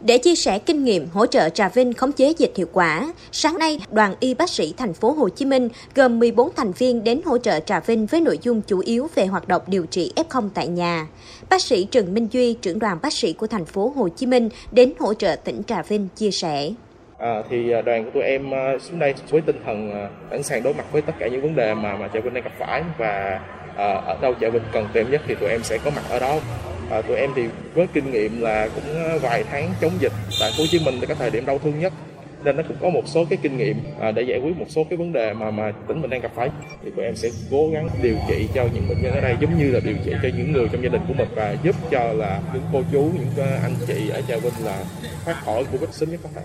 Để chia sẻ kinh nghiệm hỗ trợ Trà Vinh khống chế dịch hiệu quả, sáng nay, đoàn y bác sĩ thành phố Hồ Chí Minh gồm 14 thành viên đến hỗ trợ Trà Vinh với nội dung chủ yếu về hoạt động điều trị F0 tại nhà. Bác sĩ Trần Minh Duy, trưởng đoàn bác sĩ của thành phố Hồ Chí Minh đến hỗ trợ tỉnh Trà Vinh chia sẻ. À, thì à, đoàn của tụi em à, xuống đây với tinh thần à, sẵn sàng đối mặt với tất cả những vấn đề mà mà Trà Vinh đang gặp phải và à, ở đâu Trà Vinh cần tìm nhất thì tụi em sẽ có mặt ở đó à, tụi em thì với kinh nghiệm là cũng vài tháng chống dịch tại Hồ Chí Minh là cái thời điểm đau thương nhất. Nên nó cũng có một số cái kinh nghiệm à, để giải quyết một số cái vấn đề mà mà tỉnh mình đang gặp phải. Thì tụi em sẽ cố gắng điều trị cho những bệnh nhân ở đây giống như là điều trị cho những người trong gia đình của mình và giúp cho là những cô chú những anh chị ở Trà Vinh là thoát khỏi Covid sớm nhất có thể.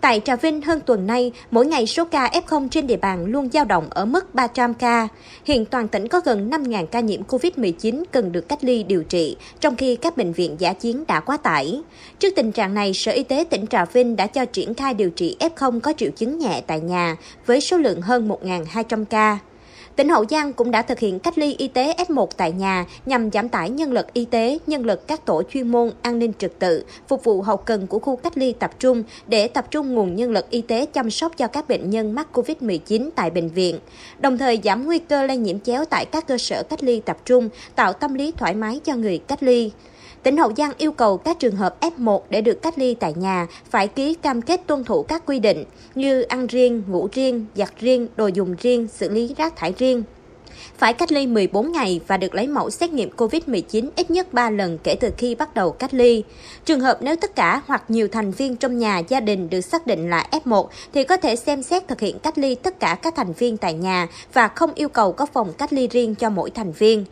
Tại Trà Vinh hơn tuần nay, mỗi ngày số ca F0 trên địa bàn luôn dao động ở mức 300 ca. Hiện toàn tỉnh có gần 5.000 ca nhiễm COVID-19 cần được cách ly điều trị, trong khi các bệnh viện giả chiến đã quá tải. Trước tình trạng này, Sở Y tế tỉnh Trà Vinh đã cho triển khai điều trị F0 có triệu chứng nhẹ tại nhà với số lượng hơn 1.200 ca. Tỉnh Hậu Giang cũng đã thực hiện cách ly y tế F1 tại nhà nhằm giảm tải nhân lực y tế, nhân lực các tổ chuyên môn an ninh trật tự, phục vụ hậu cần của khu cách ly tập trung để tập trung nguồn nhân lực y tế chăm sóc cho các bệnh nhân mắc COVID-19 tại bệnh viện, đồng thời giảm nguy cơ lây nhiễm chéo tại các cơ sở cách ly tập trung, tạo tâm lý thoải mái cho người cách ly. Tỉnh Hậu Giang yêu cầu các trường hợp F1 để được cách ly tại nhà phải ký cam kết tuân thủ các quy định như ăn riêng, ngủ riêng, giặt riêng, đồ dùng riêng, xử lý rác thải riêng. Phải cách ly 14 ngày và được lấy mẫu xét nghiệm COVID-19 ít nhất 3 lần kể từ khi bắt đầu cách ly. Trường hợp nếu tất cả hoặc nhiều thành viên trong nhà gia đình được xác định là F1 thì có thể xem xét thực hiện cách ly tất cả các thành viên tại nhà và không yêu cầu có phòng cách ly riêng cho mỗi thành viên.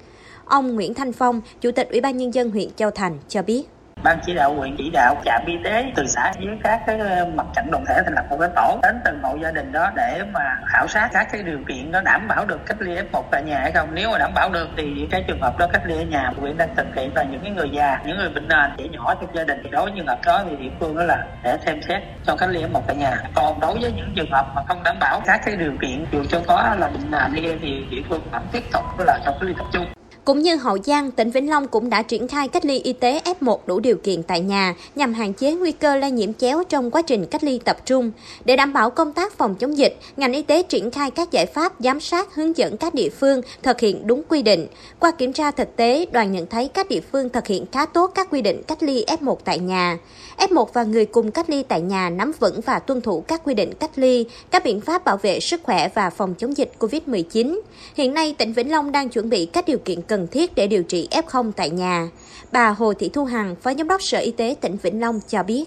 Ông Nguyễn Thanh Phong, Chủ tịch Ủy ban Nhân dân huyện Châu Thành cho biết. Ban chỉ đạo huyện chỉ đạo trạm y tế từ xã với các cái ờ, mặt trận đoàn thể thành lập một cái tổ đến từng hộ gia đình đó để mà khảo sát các cái điều kiện nó đảm bảo được cách ly F1 tại nhà hay không. Nếu mà đảm bảo được thì cái trường hợp đó cách ly ở nhà huyện đang thực hiện là những cái người già những người bệnh nền trẻ nhỏ trong gia đình. Thì đối với trường hợp đó thì địa phương đó là để xem xét cho cách ly F1 tại nhà. Còn đối với những trường hợp mà không đảm bảo các cái điều kiện dù cho có là bệnh nền đi thì địa phương vẫn tiếp tục là trong cách ly tập trung cũng như Hậu Giang, tỉnh Vĩnh Long cũng đã triển khai cách ly y tế F1 đủ điều kiện tại nhà nhằm hạn chế nguy cơ lây nhiễm chéo trong quá trình cách ly tập trung. Để đảm bảo công tác phòng chống dịch, ngành y tế triển khai các giải pháp giám sát hướng dẫn các địa phương thực hiện đúng quy định. Qua kiểm tra thực tế, đoàn nhận thấy các địa phương thực hiện khá tốt các quy định cách ly F1 tại nhà. F1 và người cùng cách ly tại nhà nắm vững và tuân thủ các quy định cách ly, các biện pháp bảo vệ sức khỏe và phòng chống dịch COVID-19. Hiện nay, tỉnh Vĩnh Long đang chuẩn bị các điều kiện cần thiết để điều trị F0 tại nhà. Bà Hồ Thị Thu Hằng, Phó Giám đốc Sở Y tế tỉnh Vĩnh Long cho biết.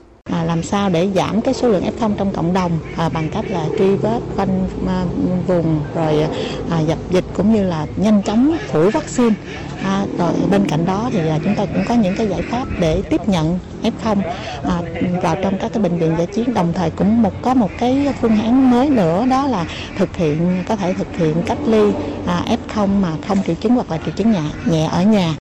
Làm sao để giảm cái số lượng F0 trong cộng đồng à, bằng cách là truy vết khoanh à, vùng rồi à, dập dịch cũng như là nhanh chóng phủ vaccine. À, rồi bên cạnh đó thì à, chúng ta cũng có những cái giải pháp để tiếp nhận F0 à, vào trong các cái bệnh viện giải chiến đồng thời cũng một có một cái phương án mới nữa đó là thực hiện có thể thực hiện cách ly à, F0 mà không triệu chứng hoặc là triệu chứng nhẹ nhẹ ở nhà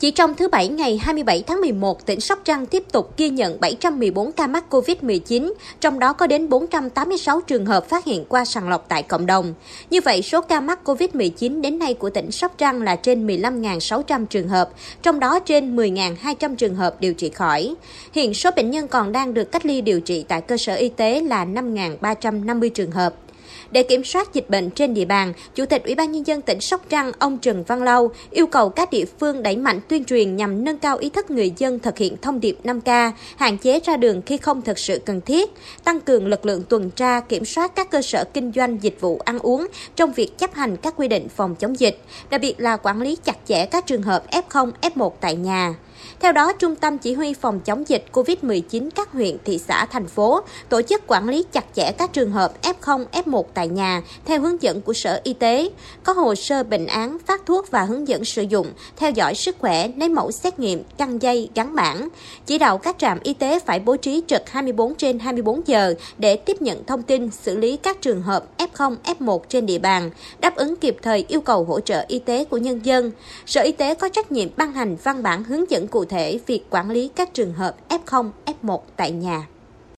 chỉ trong thứ Bảy ngày 27 tháng 11, tỉnh Sóc Trăng tiếp tục ghi nhận 714 ca mắc COVID-19, trong đó có đến 486 trường hợp phát hiện qua sàng lọc tại cộng đồng. Như vậy, số ca mắc COVID-19 đến nay của tỉnh Sóc Trăng là trên 15.600 trường hợp, trong đó trên 10.200 trường hợp điều trị khỏi. Hiện số bệnh nhân còn đang được cách ly điều trị tại cơ sở y tế là 5.350 trường hợp. Để kiểm soát dịch bệnh trên địa bàn, Chủ tịch Ủy ban Nhân dân tỉnh Sóc Trăng ông Trần Văn Lâu yêu cầu các địa phương đẩy mạnh tuyên truyền nhằm nâng cao ý thức người dân thực hiện thông điệp 5K, hạn chế ra đường khi không thực sự cần thiết, tăng cường lực lượng tuần tra, kiểm soát các cơ sở kinh doanh dịch vụ ăn uống trong việc chấp hành các quy định phòng chống dịch, đặc biệt là quản lý chặt chẽ các trường hợp F0, F1 tại nhà. Theo đó, Trung tâm Chỉ huy phòng chống dịch COVID-19 các huyện, thị xã, thành phố tổ chức quản lý chặt chẽ các trường hợp F0, F1 tại nhà theo hướng dẫn của Sở Y tế, có hồ sơ bệnh án, phát thuốc và hướng dẫn sử dụng, theo dõi sức khỏe, lấy mẫu xét nghiệm, căng dây, gắn bản. Chỉ đạo các trạm y tế phải bố trí trực 24 trên 24 giờ để tiếp nhận thông tin, xử lý các trường hợp F0, F1 trên địa bàn, đáp ứng kịp thời yêu cầu hỗ trợ y tế của nhân dân. Sở Y tế có trách nhiệm ban hành văn bản hướng dẫn cụ thể việc quản lý các trường hợp F0, F1 tại nhà.